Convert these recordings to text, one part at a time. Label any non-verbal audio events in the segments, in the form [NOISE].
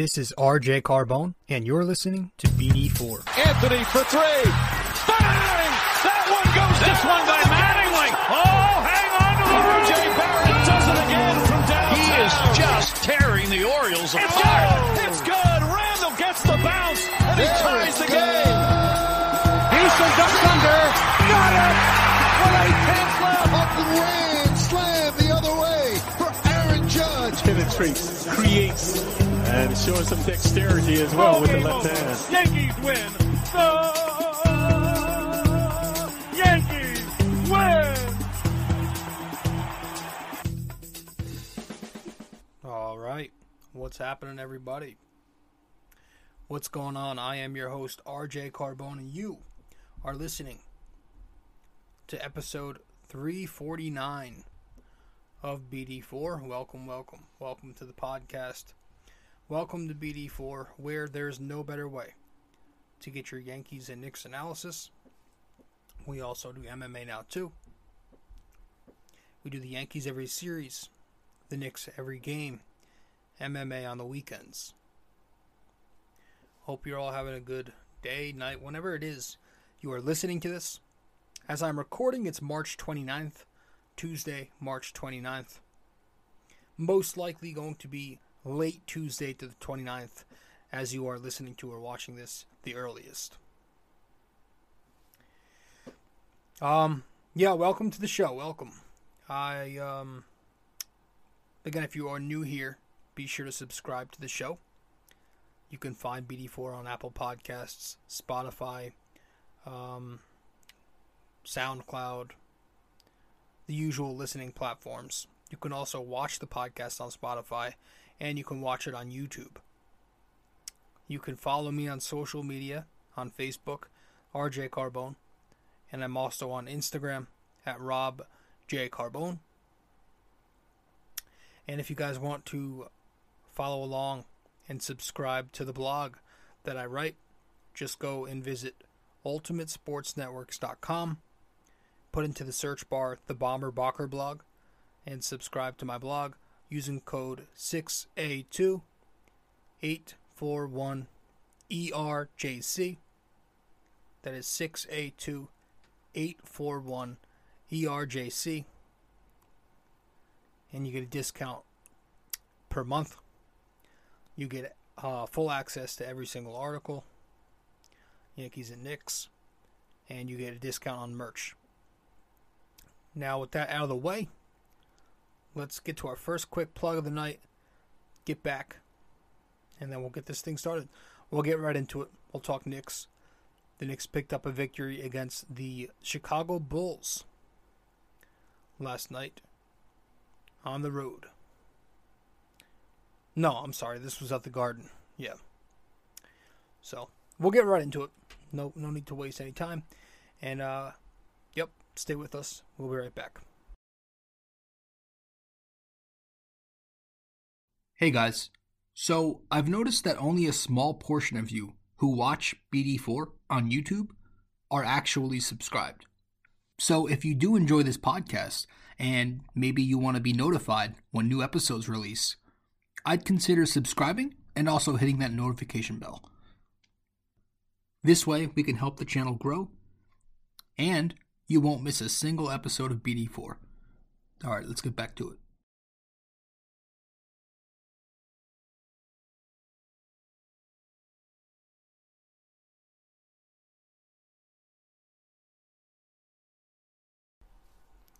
This is RJ Carbone, and you're listening to BD4. Anthony for three. Bang! That one goes This one by Mattingly. Oh, hang on to the RJ Barrett does it again from downtown. He is just tearing the Orioles It's apart. good. It's good. Randall gets the bounce and he ties the game. Houston ducks under. Got it. With eight tenths left. Up and ran, slam the other way for Aaron Judge. penetrates, creates, and showing some dexterity as well with the left hand. Yankees win. The Yankees win. All right. What's happening, everybody? What's going on? I am your host, RJ Carbone, and you are listening to episode 349 of BD4. Welcome, welcome, welcome to the podcast. Welcome to BD4, where there's no better way to get your Yankees and Knicks analysis. We also do MMA now, too. We do the Yankees every series, the Knicks every game, MMA on the weekends. Hope you're all having a good day, night, whenever it is you are listening to this. As I'm recording, it's March 29th, Tuesday, March 29th. Most likely going to be late Tuesday to the 29th as you are listening to or watching this the earliest. Um yeah, welcome to the show. Welcome. I um again if you are new here, be sure to subscribe to the show. You can find BD4 on Apple Podcasts, Spotify, um, SoundCloud, the usual listening platforms. You can also watch the podcast on Spotify and you can watch it on YouTube. You can follow me on social media on Facebook, RJ Carbone, and I'm also on Instagram at Rob J Carbone. And if you guys want to follow along and subscribe to the blog that I write, just go and visit ultimatesportsnetworks.com, put into the search bar the Bomber Bocker blog, and subscribe to my blog using code 6A2 841 ERJC. That is 6A2 841 ERJC. And you get a discount per month. You get uh, full access to every single article, Yankees and Knicks, and you get a discount on merch. Now, with that out of the way, let's get to our first quick plug of the night. Get back, and then we'll get this thing started. We'll get right into it. We'll talk Knicks. The Knicks picked up a victory against the Chicago Bulls last night on the road. No, I'm sorry. This was at the Garden. Yeah. So we'll get right into it. No, no need to waste any time. And uh, yep, stay with us. We'll be right back. Hey guys. So I've noticed that only a small portion of you who watch BD4 on YouTube are actually subscribed. So if you do enjoy this podcast and maybe you want to be notified when new episodes release, I'd consider subscribing and also hitting that notification bell. This way, we can help the channel grow and you won't miss a single episode of BD4. All right, let's get back to it.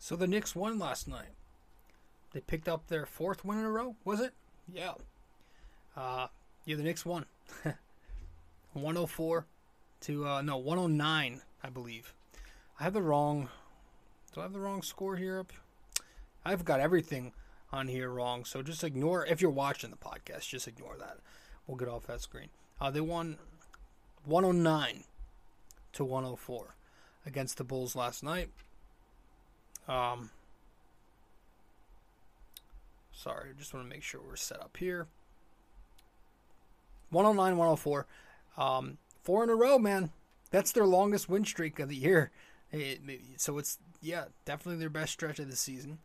So the Knicks won last night. They picked up their fourth win in a row, was it? Yeah. Uh, yeah, the Knicks won. [LAUGHS] 104 to, uh, no, 109, I believe. I have the wrong, do I have the wrong score here up? I've got everything on here wrong, so just ignore, if you're watching the podcast, just ignore that. We'll get off that screen. Uh, they won 109 to 104 against the Bulls last night. Um, sorry, I just want to make sure we're set up here. 109, 104. Um, four in a row, man. That's their longest win streak of the year. [LAUGHS] It, so it's, yeah, definitely their best stretch of the season.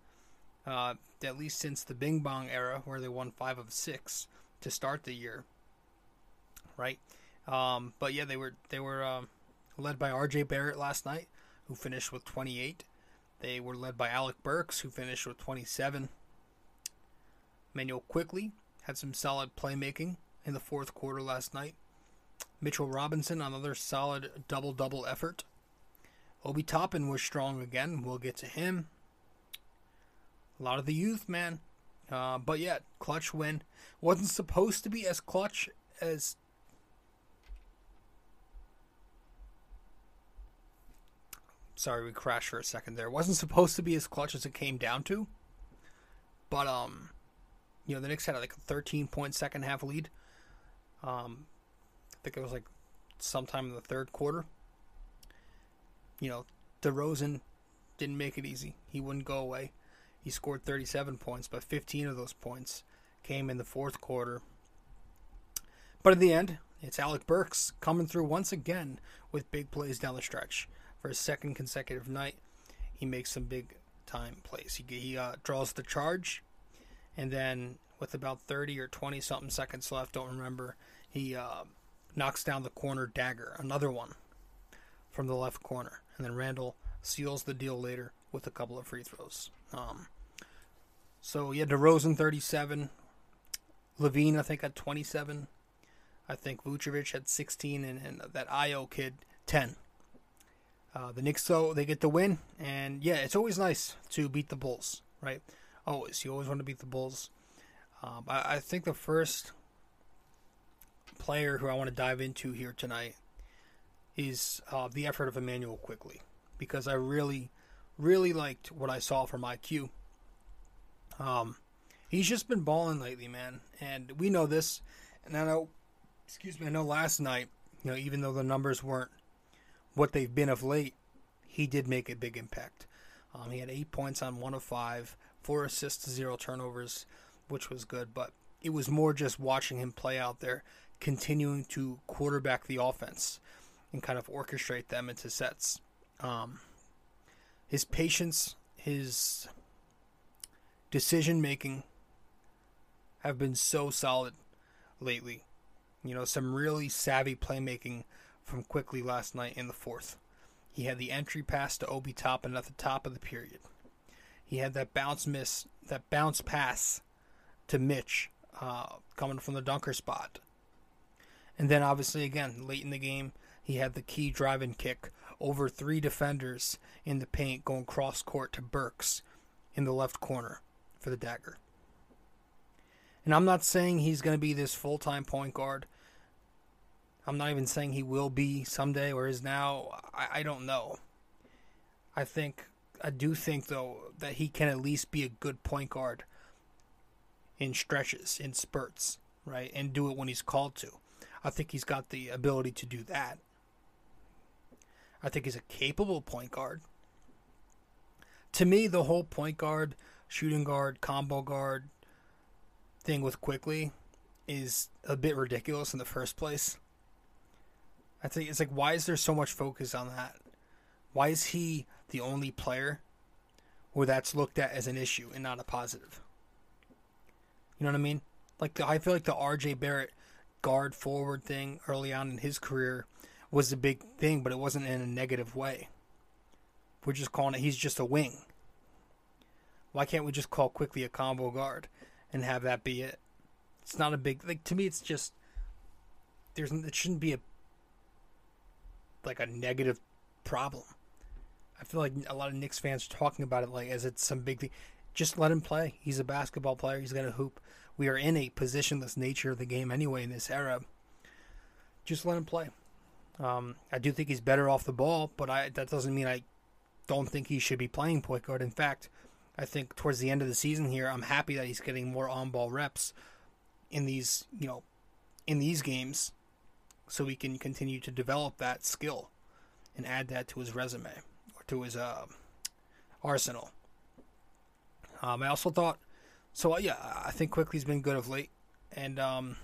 Uh, at least since the Bing Bong era, where they won five of six to start the year. right? Um, but yeah, they were they were um, led by R.J. Barrett last night, who finished with 28. They were led by Alec Burks, who finished with 27. Manuel Quickley had some solid playmaking in the fourth quarter last night. Mitchell Robinson, another solid double double effort. Obi Toppin was strong again. We'll get to him. A lot of the youth, man. Uh, but yeah, clutch win. Wasn't supposed to be as clutch as. Sorry, we crashed for a second there. It Wasn't supposed to be as clutch as it came down to. But, um, you know, the Knicks had like a 13 point second half lead. Um, I think it was like sometime in the third quarter. You know, DeRozan didn't make it easy. He wouldn't go away. He scored 37 points, but 15 of those points came in the fourth quarter. But in the end, it's Alec Burks coming through once again with big plays down the stretch. For his second consecutive night, he makes some big time plays. He, he uh, draws the charge, and then with about 30 or 20 something seconds left, don't remember, he uh, knocks down the corner dagger, another one from the left corner. And then Randall seals the deal later with a couple of free throws. Um, so yeah, DeRozan 37, LaVine I think had 27. I think Vucevic had 16, and, and that Ayo kid 10. Uh, the Knicks though they get the win, and yeah, it's always nice to beat the Bulls, right? Always, you always want to beat the Bulls. Um, I, I think the first player who I want to dive into here tonight is uh, the effort of Immanuel Quickley, because I really, really liked what I saw from IQ. Um, he's just been balling lately, man, and we know this. And I know, excuse me, I know last night, you know, even though the numbers weren't what they've been of late, he did make a big impact. Um, he had eight points on one of five, four assists, zero turnovers, which was good. But it was more just watching him play out there, continuing to quarterback the offense and kind of orchestrate them into sets. Um, his patience, his decision making have been so solid lately. You know, some really savvy playmaking from Quickley last night in the fourth. He had the entry pass to Obi Toppin at the top of the period. He had that bounce miss, that bounce pass to Mitch uh, coming from the dunker spot. And then, obviously, again, late in the game, he had the key driving kick over three defenders in the paint going cross court to Burks in the left corner for the dagger. And I'm not saying he's going to be this full time point guard. I'm not even saying he will be someday or is now. I, I don't know. I think, I do think, though, that he can at least be a good point guard in stretches, in spurts, right? And do it when he's called to. I think he's got the ability to do that. I think he's a capable point guard. To me, the whole point guard, shooting guard, combo guard thing with Quickley is a bit ridiculous in the first place. I think it's like, why is there so much focus on that? Why is he the only player where that's looked at as an issue and not a positive? You know what I mean? Like the, I feel like the R.J. Barrett guard forward thing early on in his career was a big thing, but it wasn't in a negative way. We're just calling it he's just a wing. Why can't we just call Quickley a combo guard and have that be it? It's not a big like to me. It's just there's it shouldn't be a like a negative problem. I feel like a lot of Knicks fans are talking about it like as it's some big thing. Just let him play. He's a basketball player. He's gonna hoop. We are in a positionless nature of the game anyway in this era. Just let him play. Um, I do think he's better off the ball, but I, that doesn't mean I don't think he should be playing point guard. In fact, I think towards the end of the season here, I'm happy that he's getting more on-ball reps in these, you know, in these games, so he can continue to develop that skill and add that to his resume or to his uh, arsenal. Um, I also thought, so uh, yeah, I think Quickley's been good of late, and um,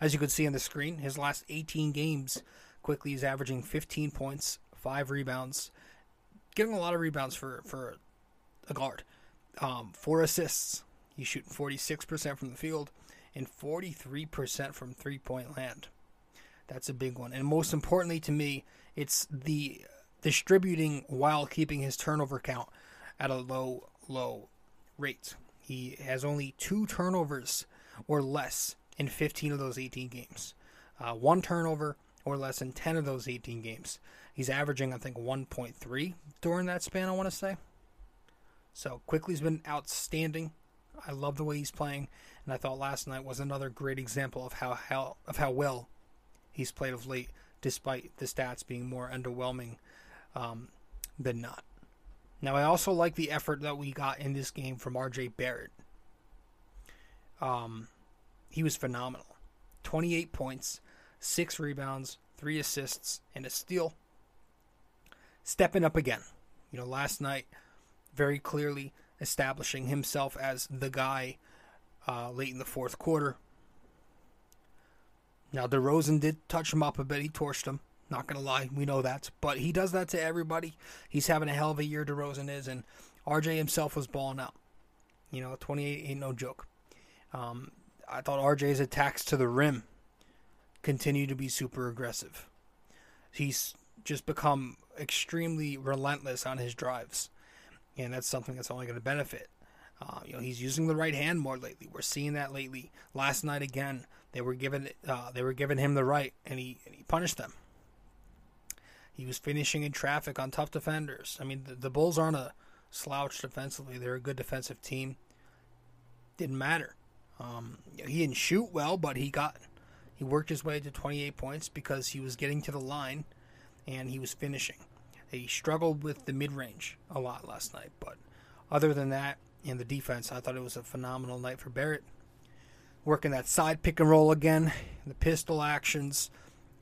as you can see on the screen, his last 18 games, Quickley is averaging 15 points, five rebounds, getting a lot of rebounds for for a guard. Um, four assists. He's shooting 46% from the field and 43% from three point land. That's a big one. And most importantly to me, it's the distributing while keeping his turnover count at a low, low rate. He has only two turnovers or less in 15 of those 18 games. Uh, one turnover or less in 10 of those 18 games. He's averaging, I think, 1.3 during that span, I want to say. So Quickley's been outstanding. I love the way he's playing, and I thought last night was another great example of how, how of how well he's played of late, despite the stats being more underwhelming um, than not. Now, I also like the effort that we got in this game from RJ Barrett. Um, he was phenomenal. 28 points, 6 rebounds, 3 assists, and a steal. Stepping up again. You know, last night, very clearly establishing himself as the guy uh, late in the fourth quarter. Now, DeRozan did touch him up a bit. He torched him. Not to lie. We know that. But he does that to everybody. He's having a hell of a year, DeRozan is. And RJ himself was balling out. You know, 28 ain't no joke. Um, I thought RJ's attacks to the rim continue to be super aggressive. He's just become extremely relentless on his drives, and that's something that's only going to benefit. Uh, you know, he's using the right hand more lately. We're seeing that lately. Last night again, they were giving uh, they were giving him the right, and he and he punished them. He was finishing in traffic on tough defenders. I mean, the, the Bulls aren't a slouch defensively; they're a good defensive team. Didn't matter. Um, he didn't shoot well, but he got he worked his way to 28 points because he was getting to the line and he was finishing. He struggled with the mid range a lot last night, but other than that, and the defense, I thought it was a phenomenal night for Barrett. Working that side pick and roll again, the pistol actions,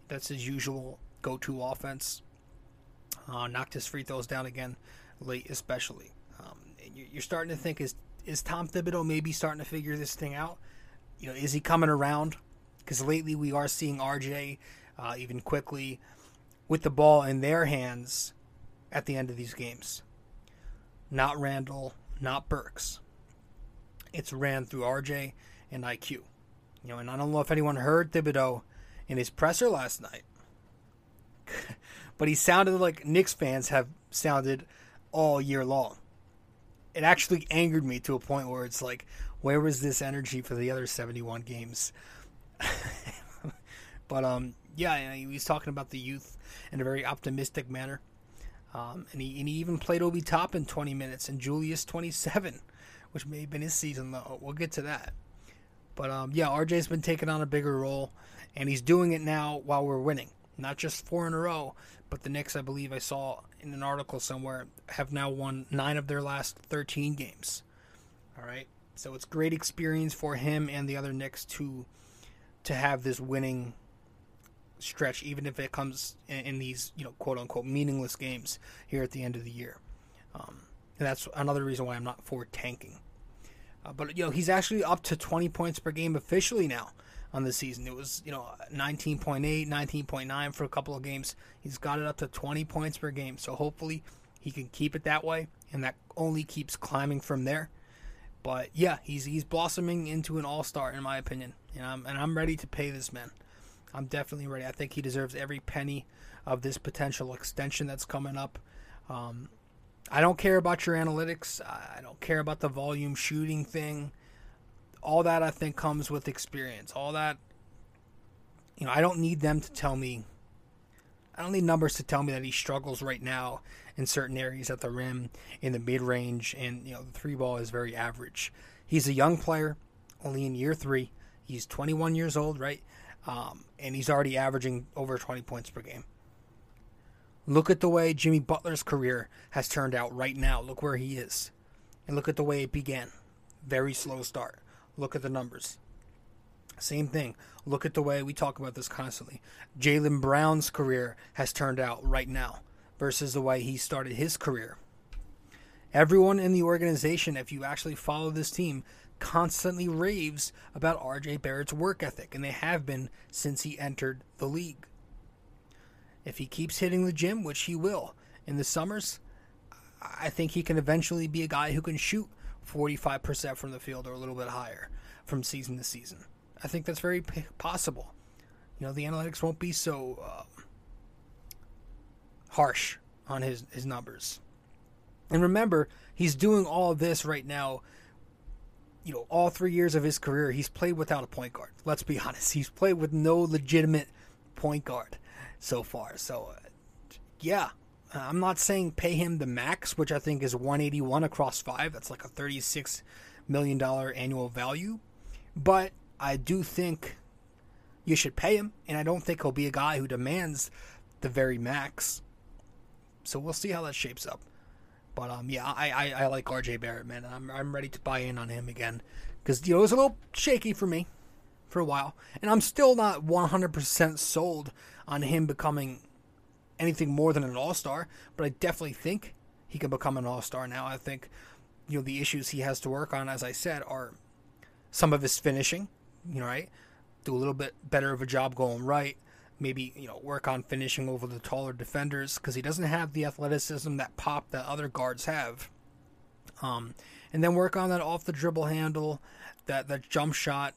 that's his usual go to offense. Uh, knocked his free throws down again late, especially. Um, you're starting to think is is Tom Thibodeau maybe starting to figure this thing out? You know, is he coming around? Because lately we are seeing RJ uh, even Quickley, with the ball in their hands at the end of these games. Not Randall, not Burks. It's ran through RJ and IQ. You know, and I don't know if anyone heard Thibodeau in his presser last night, [LAUGHS] but he sounded like Knicks fans have sounded all year long it actually angered me to a point where it's like, where was this energy for the other 71 games? [LAUGHS] but um, yeah, he was talking about the youth in a very optimistic manner. Um, and, he, and he even played Obi Toppin 20 minutes and Julius 27, which may have been his season, though. We'll get to that. But um, yeah, RJ's been taking on a bigger role, and he's doing it now while we're winning. Not just four in a row, but the Knicks, I believe I saw in an article somewhere, have now won nine of their last 13 games. All right, so it's great experience for him and the other Knicks to to have this winning stretch, even if it comes in, in these you know quote unquote meaningless games here at the end of the year. Um, and that's another reason why I'm not for tanking. Uh, but you know he's actually up to 20 points per game officially now on the season. It was, you know, 19.8, 19.9 for a couple of games. He's got it up to 20 points per game. So hopefully he can keep it that way and that only keeps climbing from there. But yeah, he's he's blossoming into an all-star in my opinion. And I'm and I'm ready to pay this man. I'm definitely ready. I think he deserves every penny of this potential extension that's coming up. Um, I don't care about your analytics. I don't care about the volume shooting thing all that I think comes with experience. All that, you know, I don't need them to tell me. I don't need numbers to tell me that he struggles right now in certain areas at the rim, in the mid range, and you know the three ball is very average. He's a young player, only in year three. He's 21 years old, right? Um, and he's already averaging over 20 points per game. Look at the way Jimmy Butler's career has turned out right now. Look where he is. And look at the way it began. Very slow start. Look at the numbers. Same thing. Look at the way we talk about this constantly. Jaylen Brown's career has turned out right now versus the way he started his career. Everyone in the organization, if you actually follow this team, constantly raves about RJ Barrett's work ethic, and they have been since he entered the league. If he keeps hitting the gym, which he will in the summers, I think he can eventually be a guy who can shoot 45% from the field or a little bit higher from season to season. I think that's very possible. you know, the analytics won't be so uh, harsh on his, his numbers. And remember, he's doing all this right now. You know, all three years of his career, he's played without a point guard. Let's be honest. He's played with no legitimate point guard so far. So, uh, yeah, I'm not saying pay him the max, which I think is 181 across five. That's like a 36 million dollar annual value. But I do think you should pay him, and I don't think he'll be a guy who demands the very max. So we'll see how that shapes up. But um, yeah, I, I, I like RJ Barrett, man. I'm I'm ready to buy in on him again because you know it was a little shaky for me for a while, and I'm still not 100% sold on him becoming anything more than an all star. But I definitely think he can become an all star now. I think you know the issues he has to work on, as I said, are some of his finishing. You know, right? Do a little bit better of a job going right maybe you know work on finishing over the taller defenders because he doesn't have the athleticism that pop that other guards have. Um, and then work on that off the dribble handle, that that jump shot.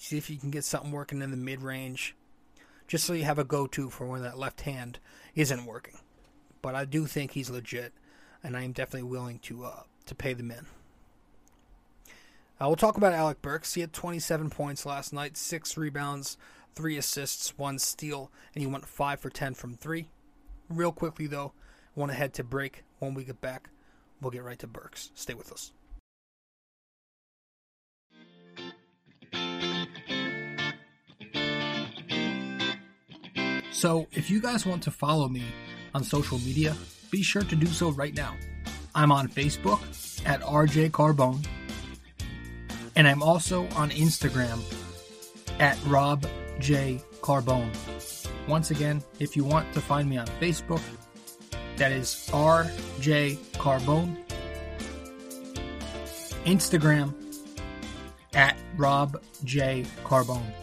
See if you can get something working in the mid range, just so you have a go to for when that left hand isn't working. But I do think he's legit, and I am definitely willing to uh, to pay the men. Uh, we'll talk about Alec Burks. He had 27 points last night, six rebounds, three assists, one steal, and he went five for 10 from three. Real quickly, though, I want to head to break. When we get back, we'll get right to Burks. Stay with us. So, if you guys want to follow me on social media, be sure to do so right now. I'm on Facebook at RJ Carbone, and I'm also on Instagram at Rob J. Carbone. Once again, if you want to find me on Facebook, that is RJ Carbone. Instagram at Rob J. Carbone.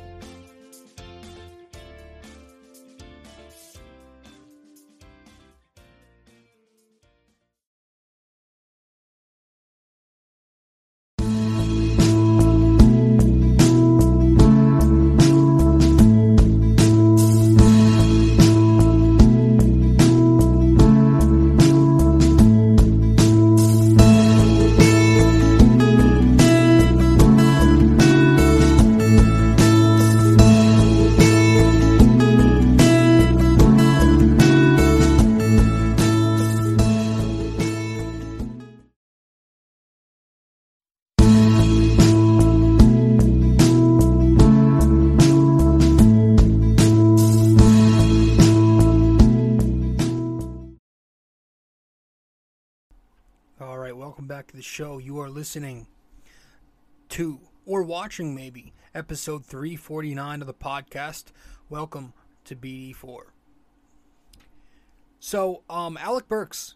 The show. You are listening to, or watching maybe, episode 349 of the podcast. Welcome to BD4. So, um, Alec Burks,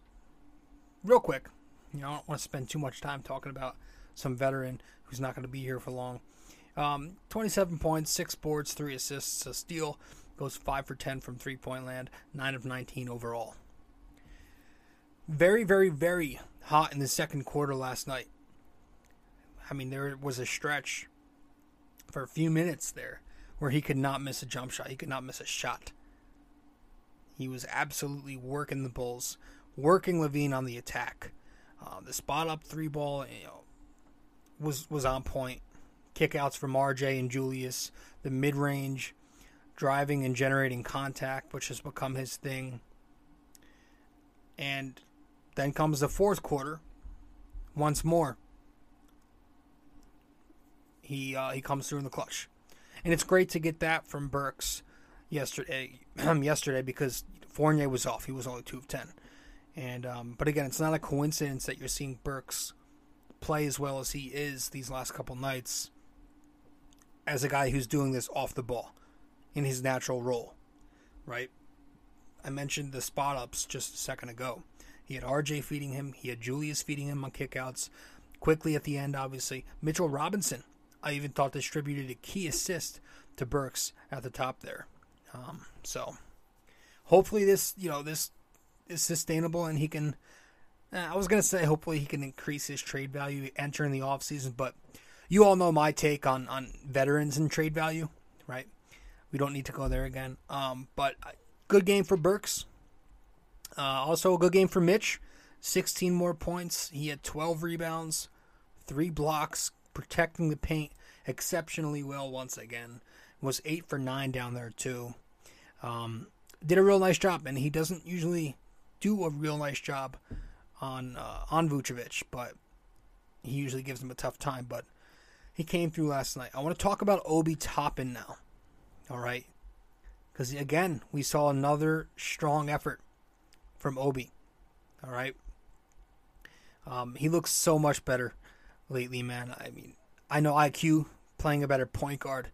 real quick, you know, I don't want to spend too much time talking about some veteran who's not going to be here for long. Um, 27 points, 6 boards, 3 assists, a steal, goes 5 for 10 from three point land, 9 of 19 overall. Very, very, very hot in the second quarter last night. I mean, there was a stretch for a few minutes there where he could not miss a jump shot. He could not miss a shot. He was absolutely working the Bulls, working LaVine on the attack. Uh, the spot up three ball, you know, was was on point. Kickouts from RJ and Julius, the mid range, driving and generating contact, which has become his thing. And then comes the fourth quarter. Once more, he uh, he comes through in the clutch, and it's great to get that from Burks yesterday. [CLEARS THROAT] yesterday because Fournier was off; he was only two of ten. And um, but again, it's not a coincidence that you're seeing Burks play as well as he is these last couple nights as a guy who's doing this off the ball in his natural role, right? I mentioned the spot ups just a second ago. He had RJ feeding him. He had Julius feeding him on kickouts. Quickley at the end, obviously. Mitchell Robinson, I even thought distributed a key assist to Burks at the top there. Um, so hopefully this, you know, this is sustainable and he can. Eh, I was gonna say hopefully he can increase his trade value entering the offseason, but you all know my take on on veterans and trade value, right? We don't need to go there again. Um, but good game for Burks. Uh, also a good game for Mitch. 16 more points. He had 12 rebounds, three blocks, protecting the paint exceptionally well once again. Was eight for nine down there too. Um, did a real nice job, and he doesn't usually do a real nice job on uh, on Vucevic, but he usually gives him a tough time. But he came through last night. I want to talk about Obi Toppin now. All right, because again, we saw another strong effort from Obi. All right, um, he looks so much better lately, man. I mean, I know IQ playing a better point guard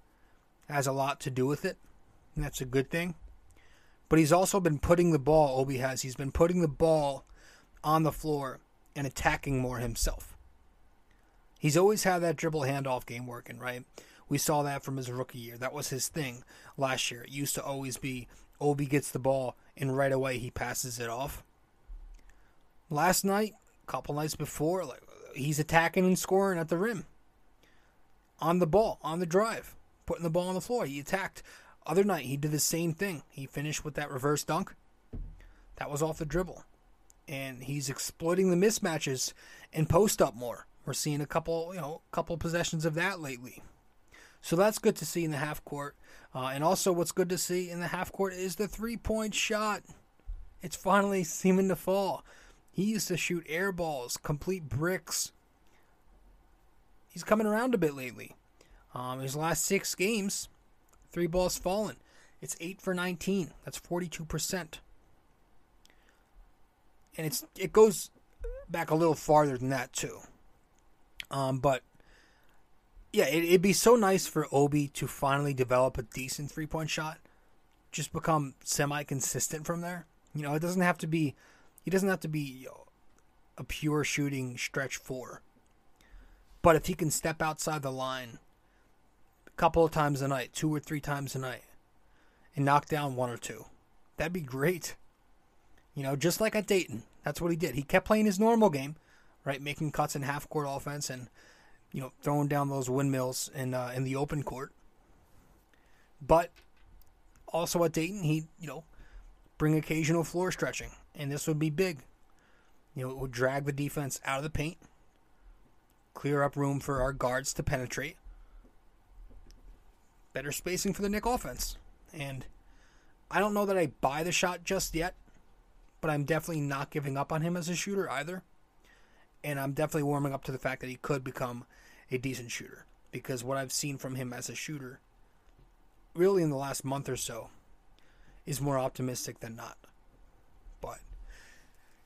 has a lot to do with it, and that's a good thing. But he's also been putting the ball, Obi has, he's been putting the ball on the floor and attacking more himself. He's always had that dribble handoff game working, right? We saw that from his rookie year. That was his thing last year. It used to always be Obi gets the ball and right away he passes it off. Last night, a couple nights before, like he's attacking and scoring at the rim. On the ball, on the drive, putting the ball on the floor. He attacked. Other night he did the same thing. He finished with that reverse dunk. That was off the dribble. And he's exploiting the mismatches and post up more. We're seeing a couple, you know, couple possessions of that lately. So that's good to see in the half court. Uh, and also, what's good to see in the half court is the three point shot. It's finally [LAUGHS] seeming to fall. He used to shoot air balls, complete bricks. He's coming around a bit lately. Um, his last six games, three balls fallen. It's eight for 19. That's 42%. And it's it goes back a little farther than that too. Um, but yeah, it, it'd be so nice for Obi to finally develop a decent three point shot, just become semi consistent from there. You know, it doesn't have to be, he doesn't have to be a pure shooting stretch four. But if he can step outside the line a couple of times a night, two or three times a night, and knock down one or two, that'd be great. You know, just like at Dayton, that's what he did. He kept playing his normal game, right, making cuts in half court offense and you know, throwing down those windmills in uh, in the open court. But also at Dayton, he you know bring occasional floor stretching, and this would be big. You know, it would drag the defense out of the paint, clear up room for our guards to penetrate, better spacing for the Knick offense, and I don't know that I buy the shot just yet, but I'm definitely not giving up on him as a shooter either and I'm definitely warming up to the fact that he could become a decent shooter because what I've seen from him as a shooter, really in the last month or so, is more optimistic than not. But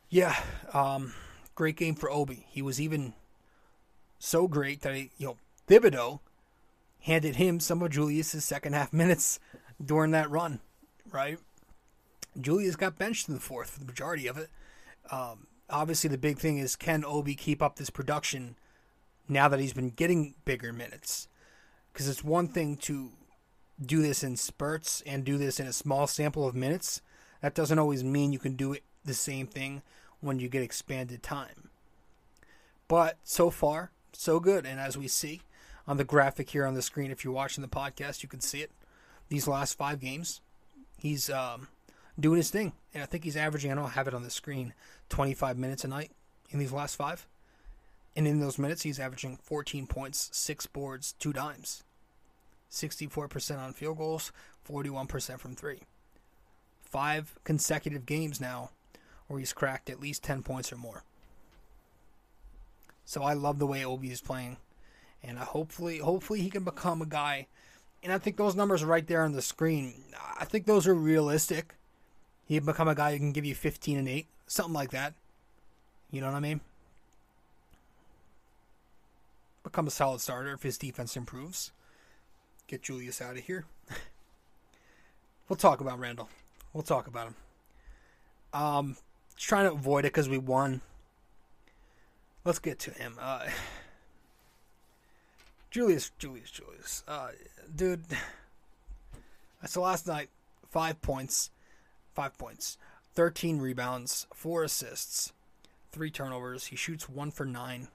yeah, um, great game for Obi. He was even so great that he, you know Thibodeau handed him some of Julius's second half [LAUGHS] minutes during that run, right? Julius got benched in the fourth for the majority of it. Um, obviously the big thing is can Obi keep up this production now that he's been getting bigger minutes? Because it's one thing to do this in spurts and do this in a small sample of minutes. That doesn't always mean you can do it the same thing when you get expanded time. But so far, so good. And as we see on the graphic here on the screen, if you're watching the podcast, you can see it. These last five games, he's um, doing his thing. And I think he's averaging, I don't have it on the screen, 25 minutes a night in these last five. And in those minutes, he's averaging 14 points, six boards, two dimes. 64% on field goals, 41% from three. Five consecutive games now where he's cracked at least 10 points or more. So I love the way Obi is playing. And hopefully hopefully he can become a guy. And I think those numbers right there on the screen. I think those are realistic. He can become a guy who can give you 15 and 8, something like that. You know what I mean? Become a solid starter if his defense improves. Get Julius out of here. [LAUGHS] we'll talk about Randall. We'll talk about him. Um, trying to avoid it because we won. Let's get to him. Uh, [SIGHS] Julius, Julius, Julius. Uh, dude, [SIGHS] the last night. Five points five points, 13 rebounds, four assists, three turnovers. He shoots one for nine.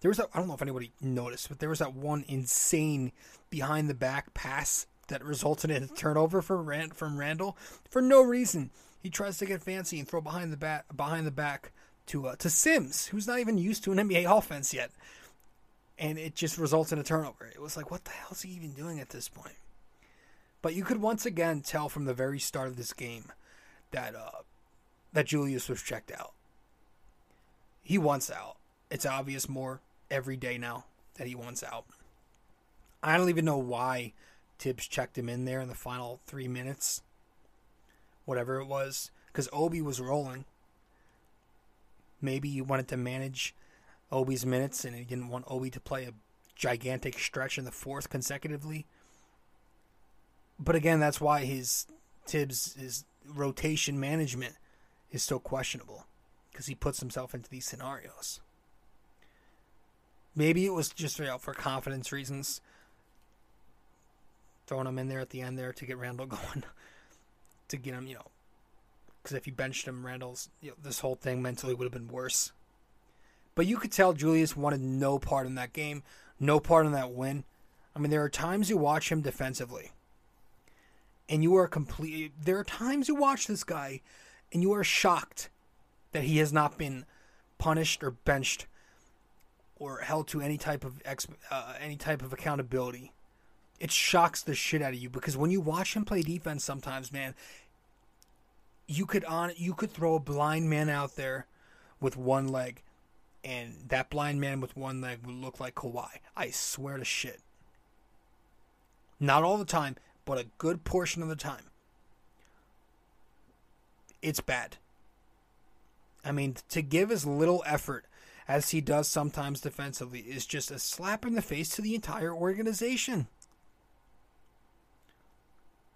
There was that, I don't know if anybody noticed, but there was that one insane behind the back pass that resulted in a turnover for Rand, from Randall for no reason. He tries to get fancy and throw behind the bat behind the back to uh, to Sims, who's not even used to an [LAUGHS] NBA offense yet, and it just results in a turnover. It was like, what the hell is he even doing at this point? But you could once again tell from the very start of this game that uh, that Julius was checked out. He wants out. It's obvious more every day now that he wants out. I don't even know why Thibs checked him in there in the final three minutes, whatever it was, because Obi was rolling. Maybe he wanted to manage Obi's minutes and he didn't want Obi to play a gigantic stretch in the fourth consecutively. But again, that's why his Thibs his rotation management is so questionable because he puts himself into these scenarios. Maybe it was just for confidence reasons, throwing him in there at the end there to get Randall [LAUGHS] going, to get him, you know, because if you benched him, Randall's you know, this whole thing mentally would have been worse. But you could tell Julius wanted no part in that game, no part in that win. I mean, there are times you watch him defensively, and you are complete. There are times you watch this guy, and you are shocked that he has not been punished or benched or held to any type of ex, uh, any type of accountability. It shocks the shit out of you because when you watch him play defense, sometimes, man, you could on you could throw a blind man out there with one leg, and that blind man with one leg would look like Kawhi. I swear to shit. Not all the time, but a good portion of the time. It's bad. I mean, to give as little effort as he does sometimes defensively, is just a slap in the face to the entire organization.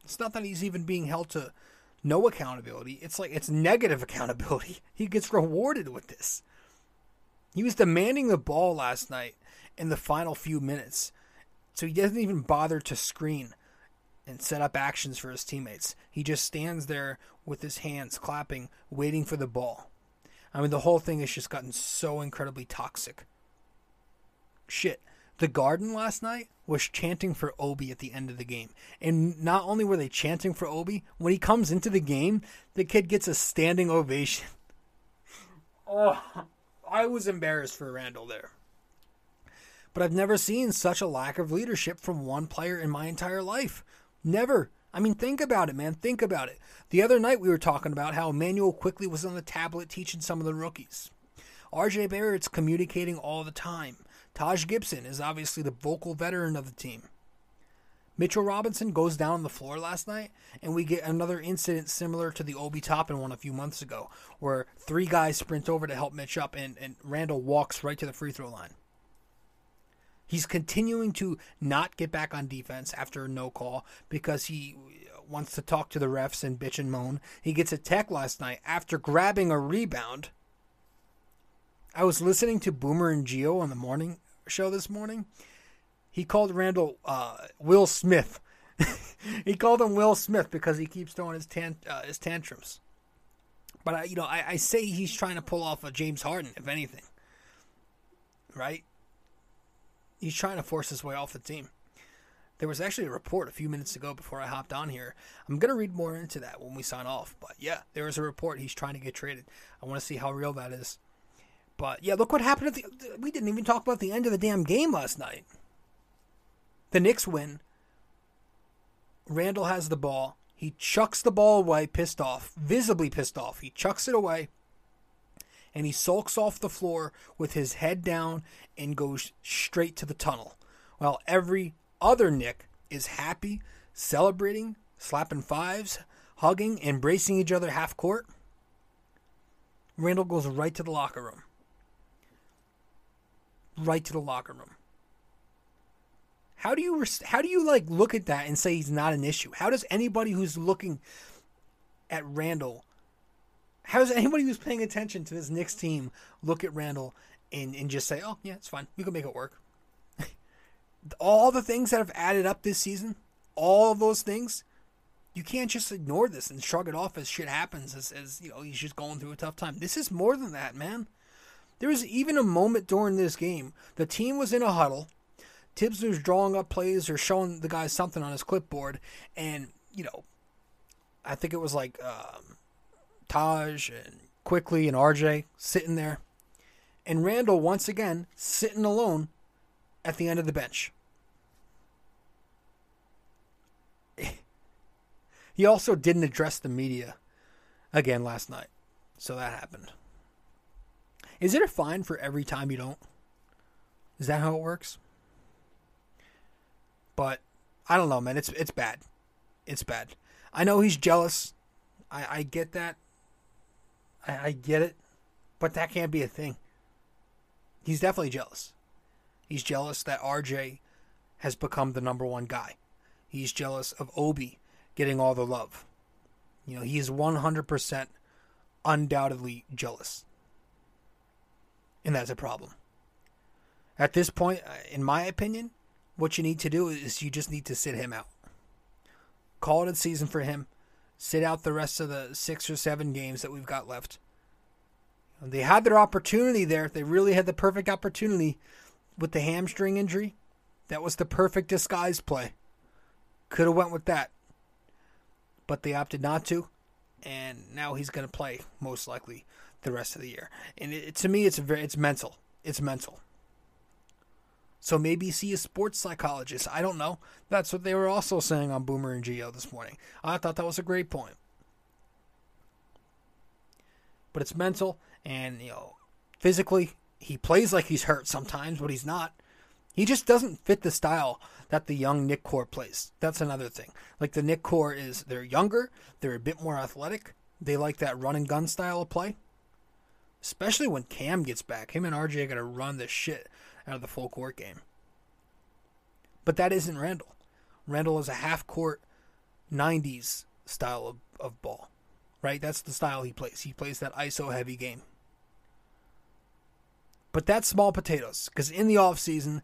It's not that he's even being held to no accountability. It's like it's negative [LAUGHS] accountability. He gets rewarded with this. He was demanding the ball last night in the final few minutes. So he doesn't even bother to screen and set up actions for his teammates. He just stands there with his hands clapping, waiting for the ball. I mean, the whole thing has just gotten so incredibly toxic. Shit. The Garden last night was chanting for Obi at the end of the game. And not only were they chanting for Obi, when he comes into the game, the kid gets a standing ovation. [LAUGHS] Oh, I was embarrassed for Randall there. But I've never seen such a lack of leadership from one player in my entire life. Never. I mean, think about it, man. Think about it. The other night we were talking about how Immanuel Quickley was on the tablet teaching some of the rookies. RJ Barrett's communicating all the time. Taj Gibson is obviously the vocal veteran of the team. Mitchell Robinson goes down on the floor last night, and we get another incident similar to the Obi Toppin one a few months ago, where three guys sprint over to help Mitch up, and, and Randall walks right to the free throw line. He's continuing to not get back on defense after a no call because he wants to talk to the refs and bitch and moan. He gets a tech last night after grabbing a rebound. I was listening to Boomer and Gio on the morning show this morning. He called Randall uh, Will Smith. [LAUGHS] he called him Will Smith because he keeps throwing his tan- uh, his tantrums. But I, you know, I, I say he's trying to pull off a James Harden, if anything. Right? He's trying to force his way off the team. There was actually a report a few minutes ago before I hopped on here. I'm going to read more into that when we sign off. But yeah, there was a report he's trying to get traded. I want to see how real that is. But yeah, look what happened at the. We didn't even talk about the end of the damn game last night. The Knicks win. Randall has the ball. He chucks the ball away, pissed off, visibly pissed off. He chucks it away and he sulks off the floor with his head down and goes straight to the tunnel. While every other Knick is happy, celebrating, slapping fives, hugging, embracing each other half court. Randall goes right to the locker room. Right to the locker room. How do you how do you like look at that and say he's not an issue? How does anybody who's looking at Randall how does anybody who's paying attention to this Knicks team look at Randall and, and just say, oh, yeah, it's fine. We can make it work? [LAUGHS] all the things that have added up this season, all of those things, you can't just ignore this and shrug it off as shit happens, as, as you know, he's just going through a tough time. This is more than that, man. There was even a moment during this game, the team was in a huddle. Thibs was drawing up plays or showing the guys something on his clipboard, and you know, I think it was like um, Taj and Quickley and RJ sitting there, and Randall once again sitting alone at the end of the bench. [LAUGHS] he also didn't address the media again last night, so that happened. Is it a fine for every time you don't? Is that how it works? But I don't know, man. It's it's bad. It's bad. I know he's jealous. I, I get that. I, I get it. But that can't be a thing. He's definitely jealous. He's jealous that RJ has become the number one guy. He's jealous of Obi getting all the love. You know, he is 100% undoubtedly jealous. And that's a problem. At this point, uh, in my opinion, what you need to do is you just need to sit him out. Call it a season for him. Sit out the rest of the six or seven games that we've got left. They had their opportunity there. They really had the perfect opportunity with the hamstring injury. That was the perfect disguise play. Could have went with that. But they opted not to. And now he's going to play most likely the rest of the year. And it, to me it's very it's mental. It's mental. So maybe see a sports psychologist. I don't know. That's what they were also saying on Boomer and Gio this morning. I thought that was a great point. But it's mental and, you know, physically, he plays like he's hurt sometimes, but he's not. He just doesn't fit the style that the young Knick Core plays. That's another thing. Like the Knick Core is they're younger, they're a bit more athletic. They like that run and gun style of play. Especially when Cam gets back. Him and RJ are gonna run the shit out of the full court game. But that isn't Randall. Randall is a half court 90s style of, of ball. Right? That's the style he plays. He plays that ISO heavy game. But that's small potatoes. Because in the offseason,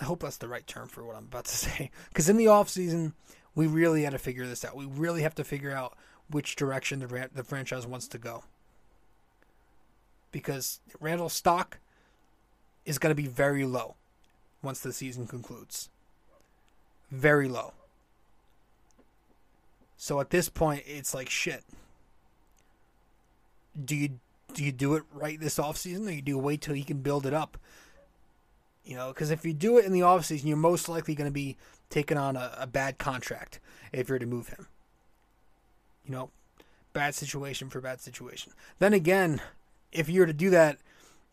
I hope that's the right term for what I'm about to [LAUGHS] say. Because in the offseason, we really had to figure this out. We really have to figure out which direction the, the franchise wants to go. Because Randall's stock is going to be very low once the season concludes. Very low. So at this point, it's like shit. Do you do you do it right this offseason or you do you wait till you can build it up? You know, because if you do it in the offseason, you're most likely going to be taking on a, a bad contract if you're to move him. You know, bad situation for bad situation. Then again, if you're to do that,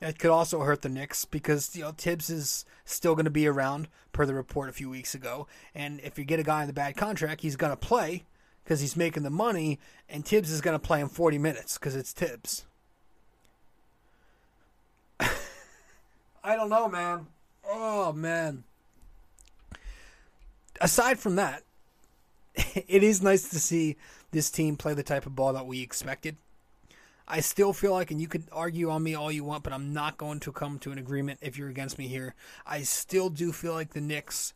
it could also hurt the Knicks because you know Thibs is still going to be around per the report a few weeks ago, and if you get a guy in the bad contract, he's going to play because he's making the money, and Thibs is going to play in 40 minutes because it's Thibs. [LAUGHS] I don't know, man. Oh man. Aside from that, [LAUGHS] it is nice to see this team play the type of ball that we expected. I still feel like, and you could argue on me all you want, but I'm not going to come to an agreement if you're against me here. I still do feel like the Knicks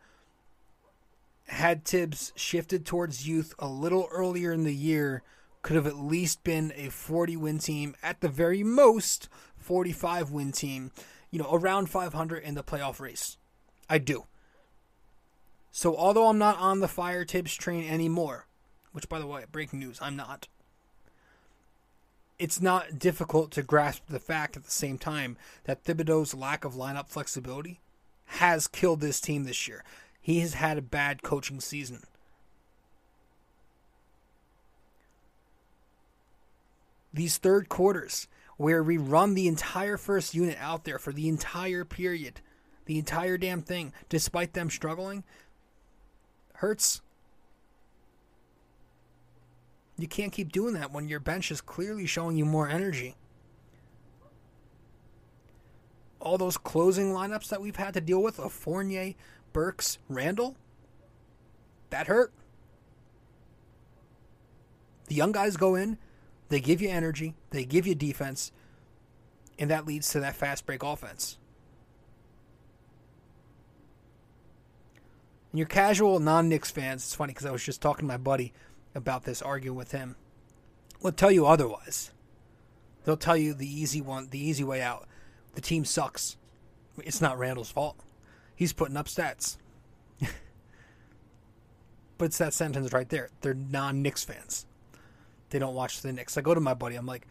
had Thibs shifted towards youth a little earlier in the year, could have at least been a 40 win team, at the very most, 45 win team, you know, around 500 in the playoff race. I do. So, although I'm not on the fire Thibs train anymore, which, by the way, breaking news, I'm not it's not difficult to grasp the fact at the same time that Thibodeau's lack of lineup flexibility has killed this team this year. He has had a bad coaching season. These third quarters, where we run the entire first unit out there for the entire period, the entire damn thing, despite them struggling, hurts. You can't keep doing that when your bench is clearly showing you more energy. All those closing lineups that we've had to deal with of Fournier, Burks, Randall, that hurt. The young guys go in, they give you energy, they give you defense, and that leads to that fast break offense. And your casual non Knicks fans, it's funny because I was just talking to my buddy about this, arguing with him, will tell you otherwise. They'll tell you the easy one, the easy way out. The team sucks. It's not Randall's fault. He's putting up stats. [LAUGHS] but it's that sentence right there. They're non Knicks fans. They don't watch the Knicks. I go to my buddy, I'm like,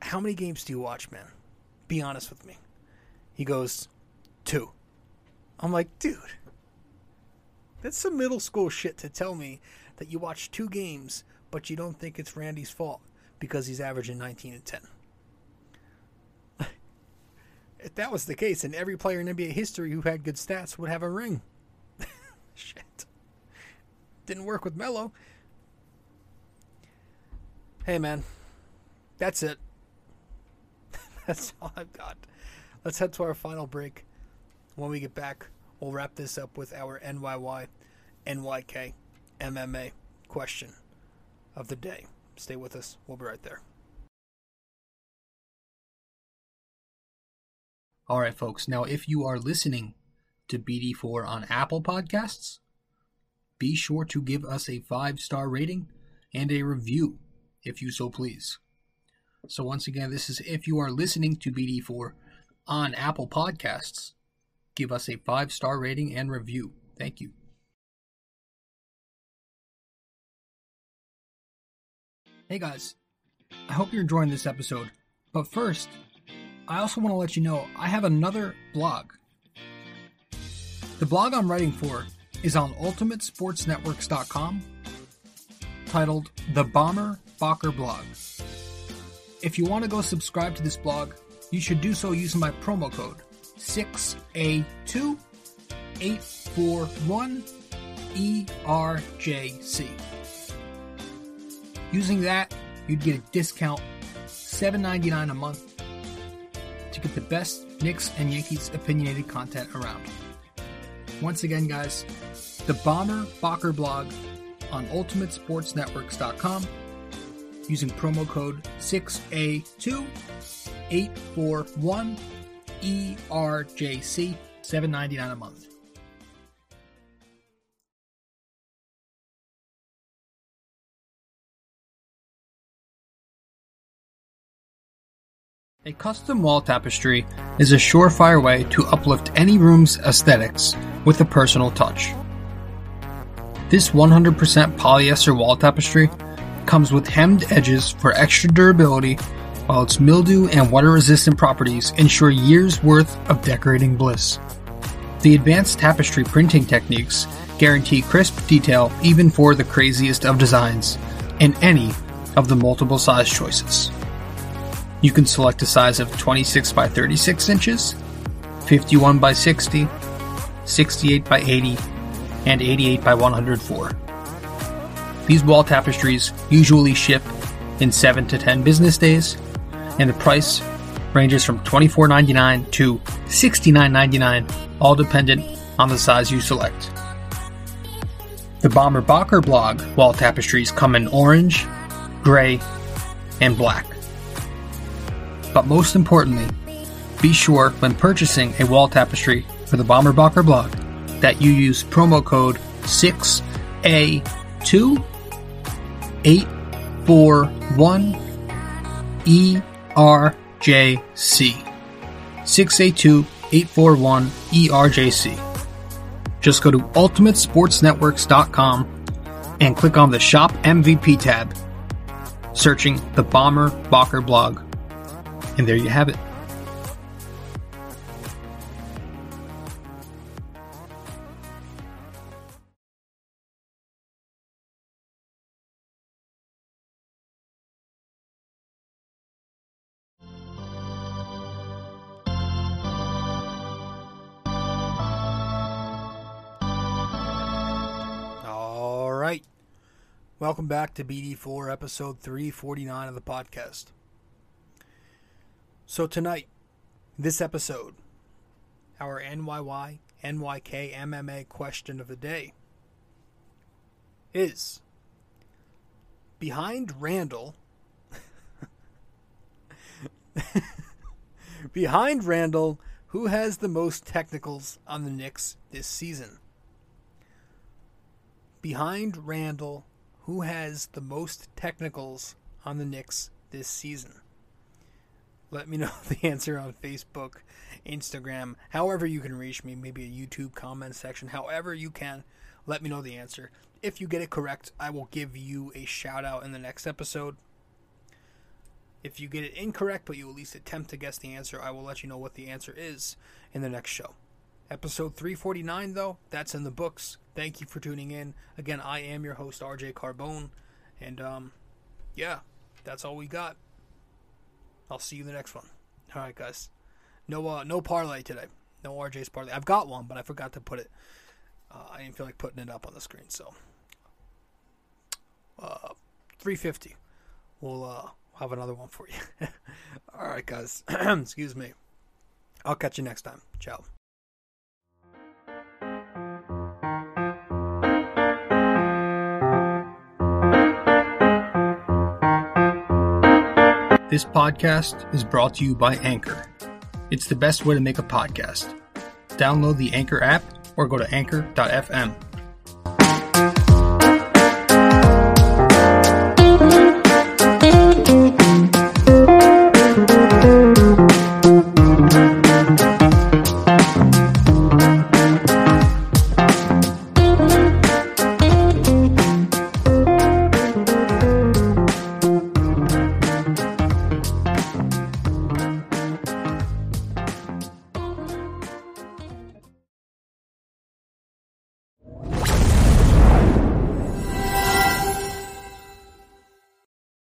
How many games do you watch, man? Be honest with me. He goes, Two. I'm like, dude, that's some middle school shit to tell me that you watch two games, but you don't think it's Randy's fault because he's averaging 19 and 10. [LAUGHS] if that was the case, then every player in NBA history who had good stats would have a ring. [LAUGHS] shit. Didn't work with Melo. Hey, man. That's it. [LAUGHS] That's all I've got. Let's head to our final break. When we get back, we'll wrap this up with our NYY, NYK, MMA question of the day. Stay with us. We'll be right there. All right, folks. Now, if you are listening to BD4 on Apple Podcasts, be sure to give us a five star rating and a review, if you so please. So, once again, this is if you are listening to BD4 on Apple Podcasts, give us a five star rating and review. Thank you. Hey guys, I hope you're enjoying this episode. But first, I also want to let you know I have another blog. The blog I'm writing for is on ultimatesportsnetworks.com titled The Bomber Bocker Blog. If you want to go subscribe to this blog, you should do so using my promo code 6A2841ERJC. Using that, you'd get a discount $7.99 a month to get the best Knicks and Yankees opinionated content around. Once again, guys, the Bomber Bocker blog on UltimateSportsNetworks.com using promo code 6A2841 ERJC, $7.99 a month. A custom wall tapestry is a surefire way to uplift any room's aesthetics with a personal touch. This 100% polyester wall tapestry comes with hemmed edges for extra durability, while its mildew and water resistant properties ensure years worth of decorating bliss. The advanced tapestry printing techniques guarantee crisp detail even for the craziest of designs in any of the multiple size choices. You can select a size of 26 by 36 inches, 51 by 60, 68 by 80, and 88 by 104. These wall tapestries usually ship in 7 to 10 business days, and the price ranges from $24.99 to $69.99, all dependent on the size you select. The Bomber Bocker blog wall tapestries come in orange, gray, and black. But most importantly, be sure when purchasing a wall tapestry for the Bomber Bocker blog that you use promo code 6A2841ERJC. 6A2841ERJC. Just go to ultimatesportsnetworks.com and click on the Shop MVP tab, searching the Bomber Bocker blog. And there you have it. All right. Welcome back to BD4 episode 349 of the podcast. So tonight, this episode, our NYY NYK MMA question of the day is behind Randall [LAUGHS] behind Randall who has the most technicals on the Knicks this season? Behind Randall who has the most technicals on the Knicks this season Let me know [LAUGHS] the answer on Facebook, Instagram, however you can reach me, maybe a YouTube comment section, however you can. Let me know the answer. If you get it correct, I will give you a shout out in the next episode. If you get it incorrect, but you at least attempt to guess the answer, I will let you know what the answer is in the next show. Episode 349, though, that's in the books. Thank you for tuning in. Again, I am your host, RJ Carbone. And, um, yeah, that's all we got. I'll see you in the next one. All right, guys. No, uh, no parlay today. No RJ's parlay. I've got one, but I forgot to put it. Uh, I didn't feel like putting it up on the screen, so. Uh, 350. We'll, uh, have another one for you. [LAUGHS] All right, guys. [CLEARS THROAT] Excuse me. I'll catch you next time. Ciao. This podcast is brought to you by Anchor. It's the best way to make a podcast. Download the Anchor app or go to anchor.fm